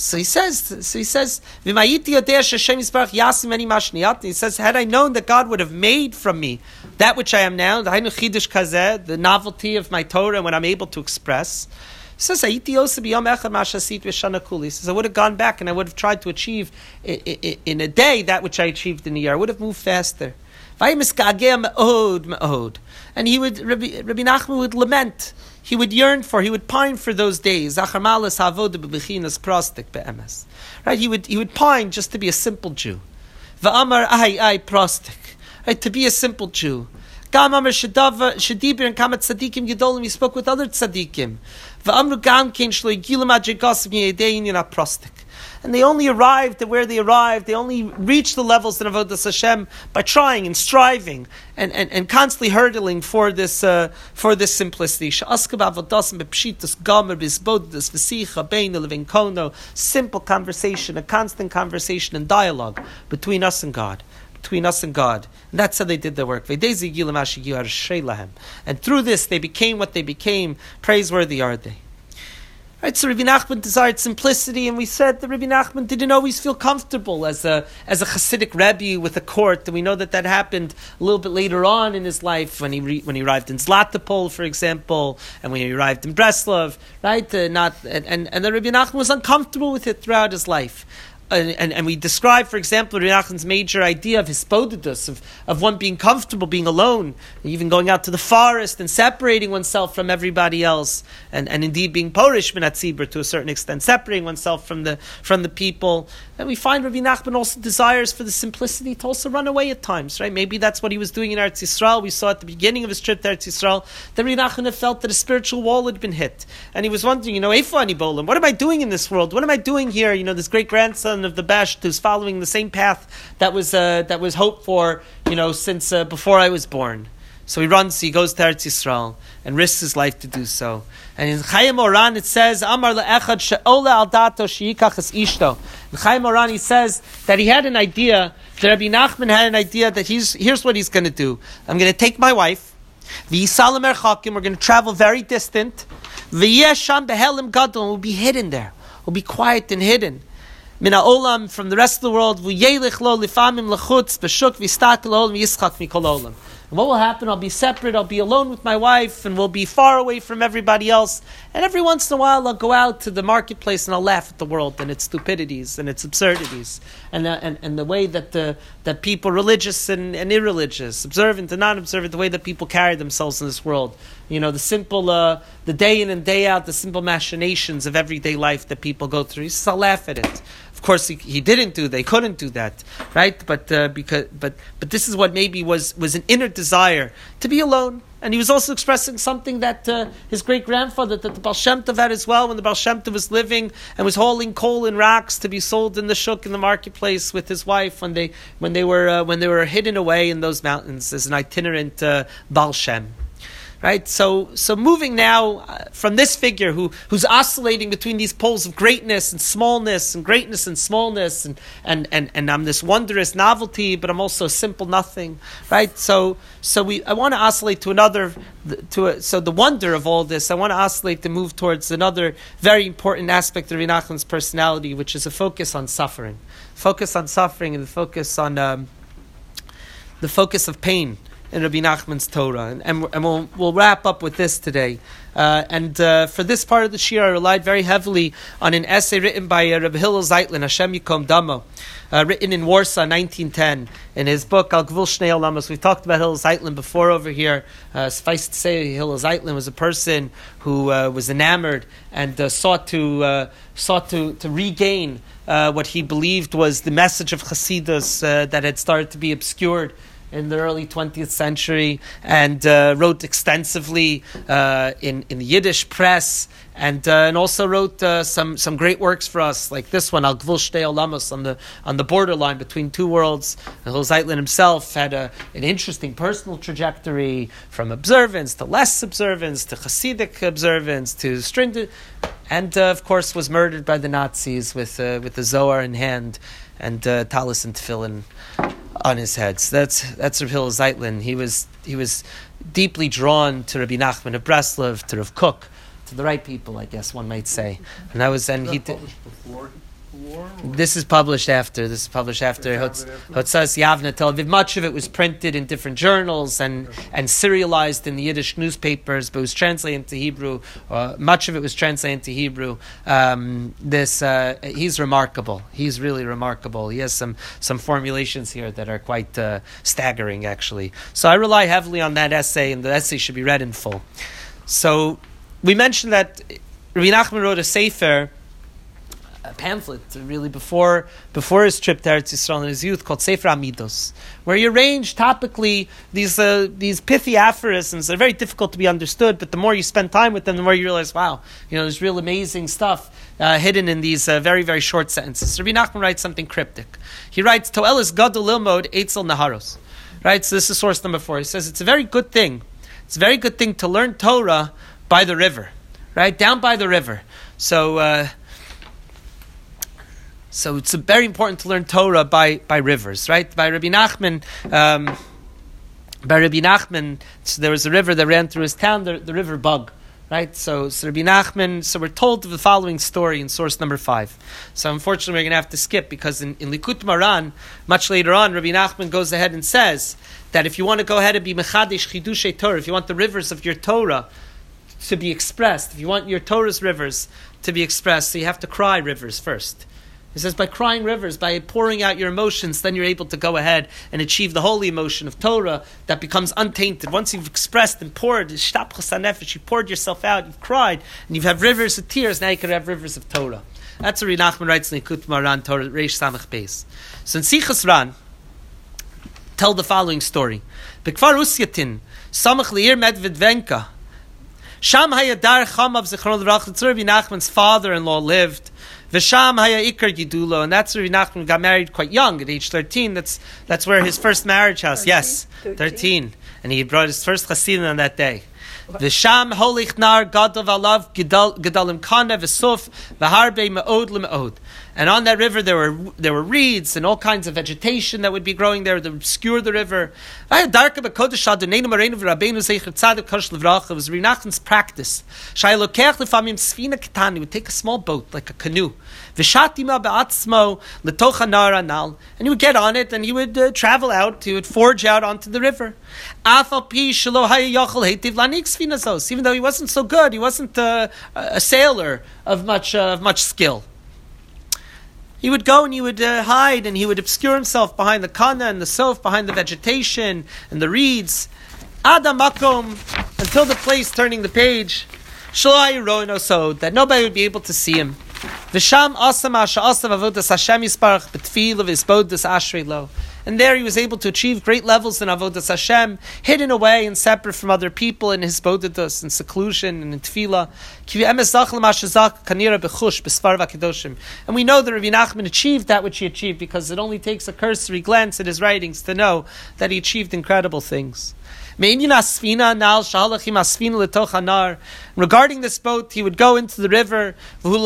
So he says, so he says, he says, had I known that God would have made from me that which I am now, the novelty of my Torah when I'm able to express, he says, he says, I would have gone back and I would have tried to achieve in a day that which I achieved in a year. I would have moved faster. And he would, Rabbi, Rabbi Nachman would lament he would yearn for, he would pine for those days. Right? He would, he would pine just to be a simple Jew. Ai ai prostik. right, to be a simple Jew. Gam. He spoke with other tzaddikim. Prostik and they only arrived at where they arrived. They only reached the levels in Avodas Hashem by trying and striving and, and, and constantly hurdling for this uh, for this simplicity. Simple conversation, a constant conversation and dialogue between us and God between us and God. And that's how they did their work. And through this, they became what they became. Praiseworthy are they. Right, so Rabbi Nachman desired simplicity, and we said that Rabbi Nachman didn't always feel comfortable as a as a Hasidic Rebbe with a court, and we know that that happened a little bit later on in his life when he re, when he arrived in Zlatopol, for example, and when he arrived in Breslov, right? Uh, not and and, and the Rabbi Nachman was uncomfortable with it throughout his life and, and, we describe, for example, Renachan's major idea of hisbodedus, of, of one being comfortable, being alone, even going out to the forest and separating oneself from everybody else, and, and indeed being porish minatzibur to a certain extent, separating oneself from the, from the people. And we find Rabbi Nachman also desires for the simplicity to also run away at times, right? Maybe that's what he was doing in Eretz Yisrael. We saw at the beginning of his trip to Eretz Yisrael that Rabbi Nachman felt that a spiritual wall had been hit. And he was wondering, you know, Eifani Bolam, what am I doing in this world? What am I doing here? You know, this great grandson of the Besht who's following the same path that was, uh, that was hoped for, you know, since uh, before I was born. So he runs, he goes to Eretz Yisrael and risks his life to do so. And in Chayei Moharan it says, Amar le'echad she'ola al dato she'yikach es ishto. In Chayei Moharan he says that he had an idea, that Rabbi Nachman had an idea that he's, here's what he's going to do. I'm going to take my wife, v'yisalam erchakim, we're going to travel very distant, v'yesham behelim gadol, we'll be hidden there. We'll be quiet and hidden min olam from the rest of the world lo lifamim lechutz yischak mikol olam. And what will happen? I'll be separate, I'll be alone with my wife, and we'll be far away from everybody else. And every once in a while, I'll go out to the marketplace and I'll laugh at the world and its stupidities and its absurdities. And, uh, and, and the way that, the, that people, religious and, and irreligious, observant and non observant, the way that people carry themselves in this world. You know, the simple, uh, the day in and day out, the simple machinations of everyday life that people go through. He I'll laugh at it. Of course, he, he, didn't do. They couldn't do that, right? But uh, because, but but this is what maybe was was an inner desire to be alone, and he was also expressing something that uh, his great grandfather, that the Baal Shem Tov had as well, when the Baal Shem Tov was living and was hauling coal and rocks to be sold in the shuk in the marketplace with his wife when they when they were uh, when they were hidden away in those mountains as an itinerant uh, Baal Shem. Right? So, so moving now uh, from this figure who, who's oscillating between these poles of greatness and smallness and greatness and smallness and, and, and, and I'm this wondrous novelty, but I'm also simple nothing. Right? So, so we, I want to oscillate to another, to a, so the wonder of all this, I want to oscillate to move towards another very important aspect of Rinachan's personality, which is a focus on suffering. Focus on suffering and the focus on um, the focus of pain in Rabbi Nachman's Torah. And, and, and we'll, we'll wrap up with this today. Uh, and uh, for this part of the shiur, I relied very heavily on an essay written by uh, Rabbi Hillel Zeitlin, Hashem Yikom Damo, uh, written in Warsaw, 1910, in his book Al Gvul Shnei Olamos. We've talked about Hillel Zeitlin before over here. Uh, suffice to say, Hillel Zeitlin was a person who uh, was enamored and sought to sought to, to regain what he believed was the message of Hasidus that had started to be obscured in the early 20th century and uh, wrote extensively uh, in, in the Yiddish press and, uh, and also wrote uh, some, some great works for us, like this one, Al Gvul Shnei Olamos, on the, on the borderline between two worlds. Zeitlin himself had a, an interesting personal trajectory from observance to less observance to Hasidic observance to stringent, and uh, of course was murdered by the Nazis with, uh, with the Zohar in hand and uh, Talis and Tefillin on his head. So that's that's Rav Hillel Zeitlin. He was he was deeply drawn to Rabbi Nachman of Breslov, to Rav Kook, to the right people, I guess one might say. And that was and he did. Before war? This is published after. This is published after Hotzas Yavna Tel Aviv. Much of it was printed in different journals and, and serialized in the Yiddish newspapers, but was translated into Hebrew. Uh, much of it was translated into Hebrew. Um, this uh, he's remarkable. He's really remarkable. He has some some formulations here that are quite uh, staggering, actually. So I rely heavily on that essay, and the essay should be read in full. So we mentioned that Rabbi Nachman wrote a sefer a pamphlet, really before before his trip to Eretz Yisrael in his youth, called Sefer HaMiddos, where he arranged topically these uh, these pithy aphorisms. They're very difficult to be understood, but the more you spend time with them, the more you realize, wow, you know, there's real amazing stuff uh, hidden in these uh, very very short sentences. Rabbi Nachman writes something cryptic. He writes, "Toelis gadol lilmod eitzel naharos." Right, so this is source number four. He says it's a very good thing. It's a very good thing to learn Torah by the river, right down by the river. So. So it's very important to learn Torah by, by rivers, right? By Rabbi Nachman, um, by Rabbi Nachman, so there was a river that ran through his town, the, the river Bug, right? So, so Rabbi Nachman, so we're told the following story in source number five. So unfortunately, we're going to have to skip because in, in Likutei Moharan, much later on, Rabbi Nachman goes ahead and says that if you want to go ahead and be Mechadish Chidushay Torah, if you want the rivers of your Torah to be expressed, if you want your Torah's rivers to be expressed, so you have to cry rivers first. He says, by crying rivers, by pouring out your emotions, then you're able to go ahead and achieve the holy emotion of Torah that becomes untainted. Once you've expressed and poured, you poured yourself out, you've cried, and you've had rivers of tears, now you can have rivers of Torah. That's what Nachman writes in Likutei Moharan Torah, Reish Samach Beis. So in Sichas Ran, tell the following story. Bekfar Usyatin, Samach Leir Medvedevka, Sham Hayadar Chamav Zichron Nachman's father-in-law lived. Visham Haya Ikar Gidulo, and that's where Nachman got married quite young, at age 13. That's, that's where his first marriage house, 13? yes, 13. 13. And he brought his first chasidim on that day. Visham holich nar gadol alav gedalim kana v'suf v'harbe me'od le'me'od. And on that river there were there were reeds and all kinds of vegetation that would be growing there would obscure the river. It was practice. He would take a small boat, like a canoe, and he would get on it and he would uh, travel out, he would forge out onto the river. Even though he wasn't so good, he wasn't uh, a sailor of much, uh, of much skill. He would go and he would uh, hide and he would obscure himself behind the kana and the sof, behind the vegetation and the reeds. Adamakom, until the place turning the page, so that nobody would be able to see him. Visham asam asha asav avodas Hashem yisparach betfil of his bodas ashrei lo. And there he was able to achieve great levels in avodas Hashem, hidden away and separate from other people in his bodedus, in seclusion and in tefillah. And we know that Rabbi Nachman achieved that which he achieved because it only takes a cursory glance at his writings to know that he achieved incredible things. Regarding this boat, he would go into the river, and he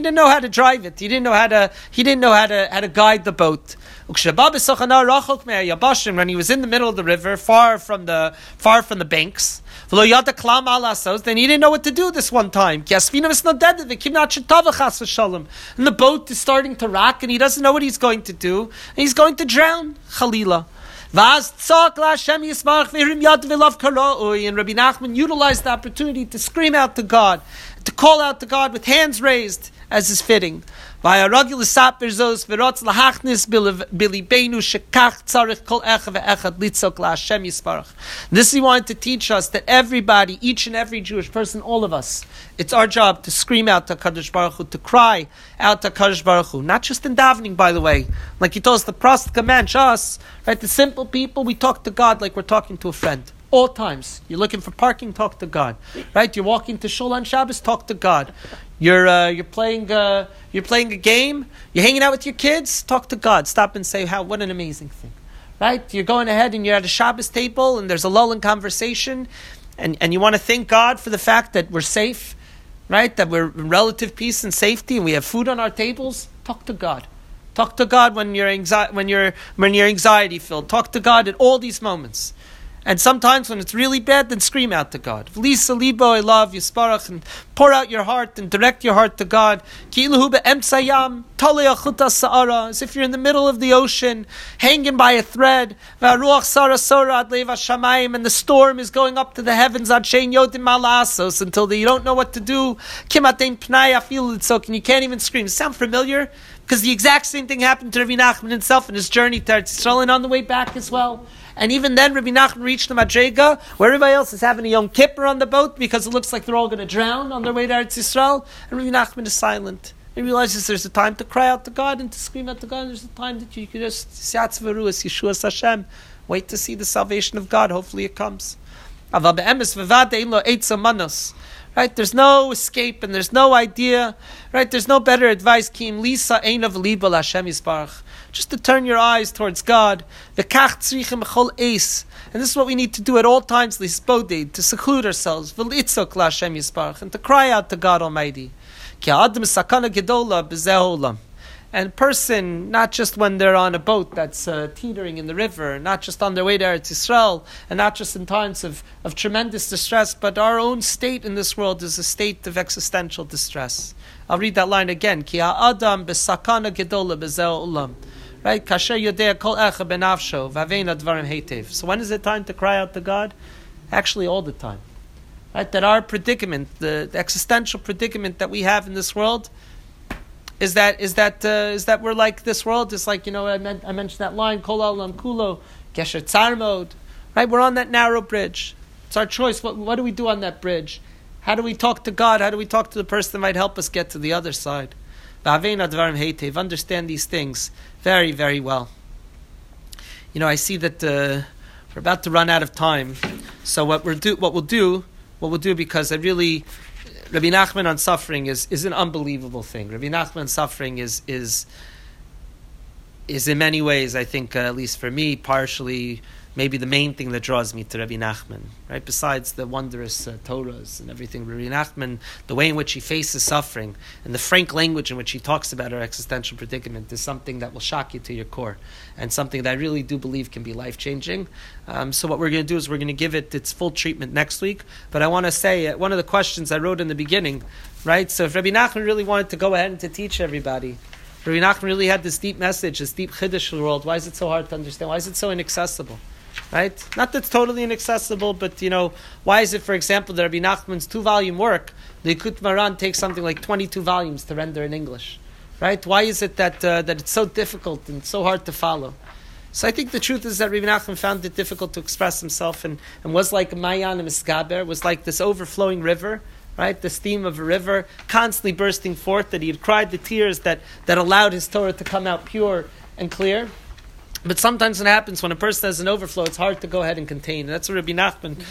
didn't know how to drive it. He didn't know how to. He didn't know how to how to guide the boat. When he was in the middle of the river, far from the far from the banks, then he didn't know what to do this one time. And the boat is starting to rock, and he doesn't know what he's going to do, and he's going to drown. And Rabbi Nachman utilized the opportunity to scream out to God, to call out to God with hands raised, as is fitting. This he wanted to teach us that everybody, each and every Jewish person, all of us, it's our job to scream out to Kadosh Baruch Hu, to cry out to Kadosh Baruch Hu. Not just in davening, by the way. Like he told us, the prost command, us, right? The simple people, we talk to God like we're talking to a friend all times. You're looking for parking, talk to God. Right? You're walking to Shul on Shabbos, talk to God. You're uh, you're playing uh, you're playing a game. You're hanging out with your kids. Talk to God. Stop and say, "How what an amazing thing!" Right? You're going ahead and you're at a Shabbos table and there's a lull in conversation, and and you want to thank God for the fact that we're safe, right? That we're in relative peace and safety, and we have food on our tables. Talk to God. Talk to God when you're anxi- when you're when you're anxiety filled. Talk to God at all these moments. And sometimes when it's really bad, then scream out to God. Lisa libo, I love Yisparach, and pour out your heart and direct your heart to God. As if you're in the middle of the ocean, hanging by a thread. And the storm is going up to the heavens until you don't know what to do. And you can't even scream. Sound familiar? Because the exact same thing happened to Ravi Nachman himself in his journey to Eretz Yisrael and on the way back as well. And even then, Rabbi Nachman reached the Madrega, where everybody else is having a Yom Kippur on the boat because it looks like they're all going to drown on their way to Eretz Yisrael. And Rabbi Nachman is silent. He realizes there's a time to cry out to God and to scream out to God. There's a time that you can just Siyatz Veruas, Yeshua Hashem. Wait to see the salvation of God. Hopefully it comes. Right? There's no escape and there's no idea. Right? There's no better advice. Kim Lisa Ein of Liba Hashem Yisbarach. Just to turn your eyes towards God. And this is what we need to do at all times, to seclude ourselves, and to cry out to God Almighty. And person, not just when they're on a boat that's uh, teetering in the river, not just on their way there to Eretz and not just in times of, of tremendous distress, but our own state in this world is a state of existential distress. I'll read that line again. Ki ha'adam b'sakana gedola b'zeh. Right? Kasher yodea kol echa benavsho v'avein advarim heitev. So when is it time to cry out to God? Actually, all the time. Right? That our predicament, the, the existential predicament that we have in this world, is that is that uh, is that we're like this world? It's like you know I, meant, I mentioned that line Kol Olam Kulo Gesher Tzar mode, right? We're on that narrow bridge. It's our choice. What what do we do on that bridge? How do we talk to God? How do we talk to the person that might help us get to the other side? Understand these things very very well. You know I see that uh, we're about to run out of time. So what we'll do what we'll do what we'll do because I really Rabbi Nachman on suffering is, is an unbelievable thing. Rabbi Nachman suffering is is is in many ways, I think, uh, at least for me, partially maybe the main thing that draws me to Rabbi Nachman, right? Besides the wondrous uh, Torahs and everything, Rabbi Nachman, the way in which he faces suffering and the frank language in which he talks about our existential predicament is something that will shock you to your core and something that I really do believe can be life changing. Um, so what we're going to do is we're going to give it its full treatment next week. But I want to say uh, one of the questions I wrote in the beginning, right? So if Rabbi Nachman really wanted to go ahead and to teach everybody. Rabbi Nachman really had this deep message, this deep chiddush world. Why is it so hard to understand? Why is it so inaccessible? Right? Not that it's totally inaccessible, but you know, why is it, for example, that Rabbi Nachman's two-volume work, the Likutei Moharan, takes something like twenty-two volumes to render in English, right? Why is it that uh, that it's so difficult and so hard to follow? So I think the truth is that Rabbi Nachman found it difficult to express himself, and, and was like Mayan and was like this overflowing river, right? The theme of a river constantly bursting forth, that he had cried the tears that, that allowed his Torah to come out pure and clear. But sometimes it happens when a person has an overflow, it's hard to go ahead and contain. That's what Rabbi Nachman,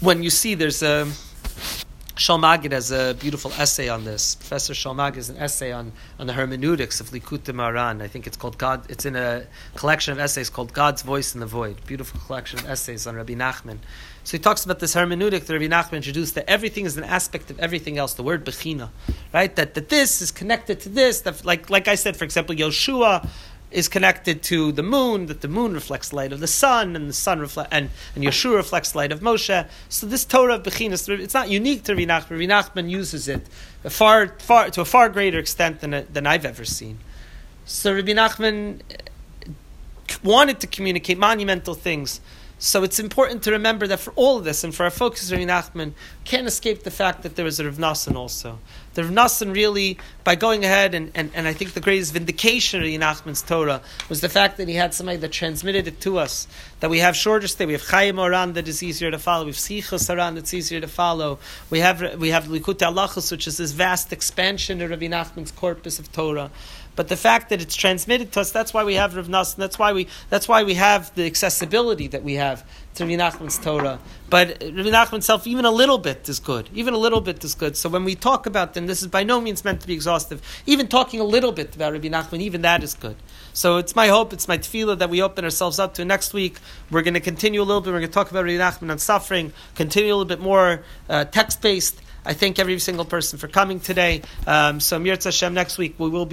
when you see there's a. Shaul Magid has a beautiful essay on this. Professor Shaul Magid has an essay on, on the hermeneutics of Likutei Moharan. I think it's called God. It's in a collection of essays called God's Voice in the Void. Beautiful collection of essays on Rabbi Nachman. So he talks about this hermeneutic that Rabbi Nachman introduced that everything is an aspect of everything else. The word bechina, right? That that this is connected to this. That like like I said, for example, Yoshua is connected to the moon, that the moon reflects light of the sun, and the sun reflect and, and Yeshua reflects light of Moshe. So this Torah of Bechinas, it's not unique to Rabbi Nachman. Rabbi Nachman uses it far, far, to a far greater extent than, than I've ever seen. So Rabbi Nachman wanted to communicate monumental things so it's important to remember that for all of this, and for our focus, Rabbi Nachman, can't escape the fact that there was a Rav also. The Nassan really, by going ahead, and, and, and I think the greatest vindication of Nachman's Torah was the fact that he had somebody that transmitted it to us. That we have shorter stay, we have Chayei Moharan that is easier to follow, we have Sichas Oran that's easier to follow, we have, we have Likutei Halachos, which is this vast expansion of Rabbi Nachman's corpus of Torah. But the fact that it's transmitted to us, that's why we have Rav Nas, and that's why we that's why we have the accessibility that we have to Rav Nachman's Torah. But Rav Nachman himself, even a little bit is good. Even a little bit is good. So when we talk about them, this is by no means meant to be exhaustive. Even talking a little bit about Rabbi Nachman, even that is good. So it's my hope, it's my tefillah that we open ourselves up to next week. We're going to continue a little bit. We're going to talk about Rabbi Nachman and suffering, continue a little bit more uh, text based. I thank every single person for coming today. Um, so Mirza Hashem, next week we will be.